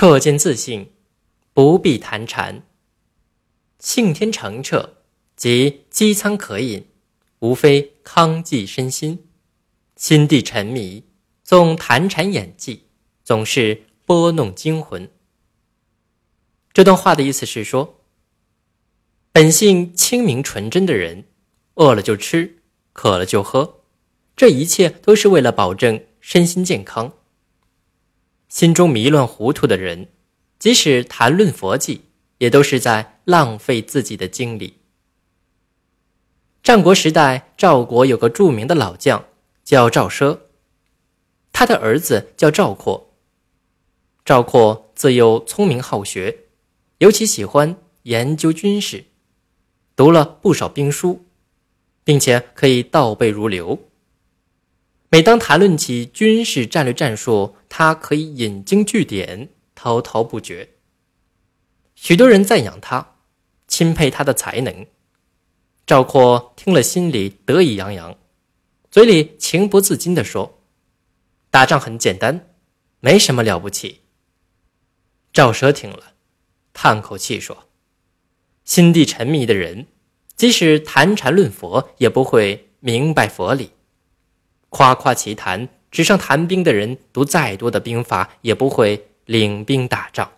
彻见自性，不必谈禅。性天澄澈，即饥餐可饮，无非康济身心。心地沉迷，纵谈禅演技，总是拨弄精魂。这段话的意思是说，本性清明纯真的人，饿了就吃，渴了就喝，这一切都是为了保证身心健康。心中迷乱糊涂的人，即使谈论佛迹，也都是在浪费自己的精力。战国时代，赵国有个著名的老将，叫赵奢，他的儿子叫赵括。赵括自幼聪明好学。尤其喜欢研究军事，读了不少兵书，并且可以倒背如流。每当谈论起军事战略战术，他可以引经据典，滔滔不绝。许多人赞扬他，钦佩他的才能。赵括听了，心里得意洋洋，嘴里情不自禁地说：“打仗很简单，没什么了不起。”赵奢听了。叹口气说：“心地沉迷的人，即使谈禅论佛，也不会明白佛理；夸夸其谈，纸上谈兵的人，读再多的兵法，也不会领兵打仗。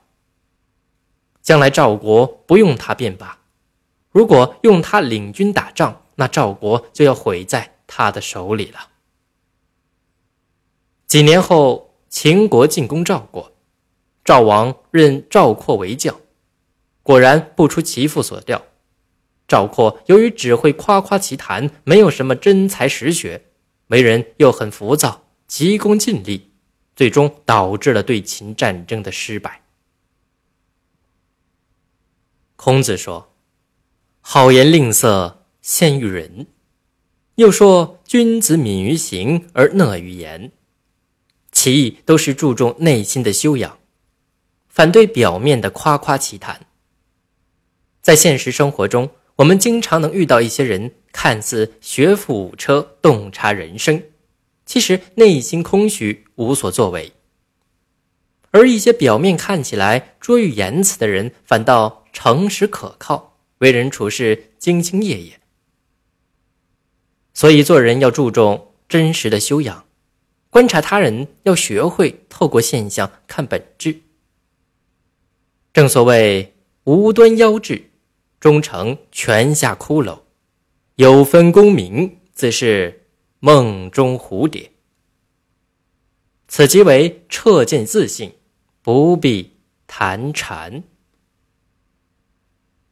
将来赵国不用他便罢，如果用他领军打仗，那赵国就要毁在他的手里了。”几年后，秦国进攻赵国，赵王任赵括为将。果然不出其父所料，赵括由于只会夸夸其谈，没有什么真才实学，为人又很浮躁，急功近利，最终导致了对秦战争的失败。孔子说：“好言吝啬，先于人。”又说：“君子敏于行而讷于言。”其意都是注重内心的修养，反对表面的夸夸其谈。在现实生活中，我们经常能遇到一些人，看似学富五车、洞察人生，其实内心空虚、无所作为；而一些表面看起来拙于言辞的人，反倒诚实可靠，为人处事兢兢业业。所以，做人要注重真实的修养，观察他人要学会透过现象看本质。正所谓无端妖志。终成泉下骷髅，有分功名，自是梦中蝴蝶。此即为彻见自性，不必谈禅。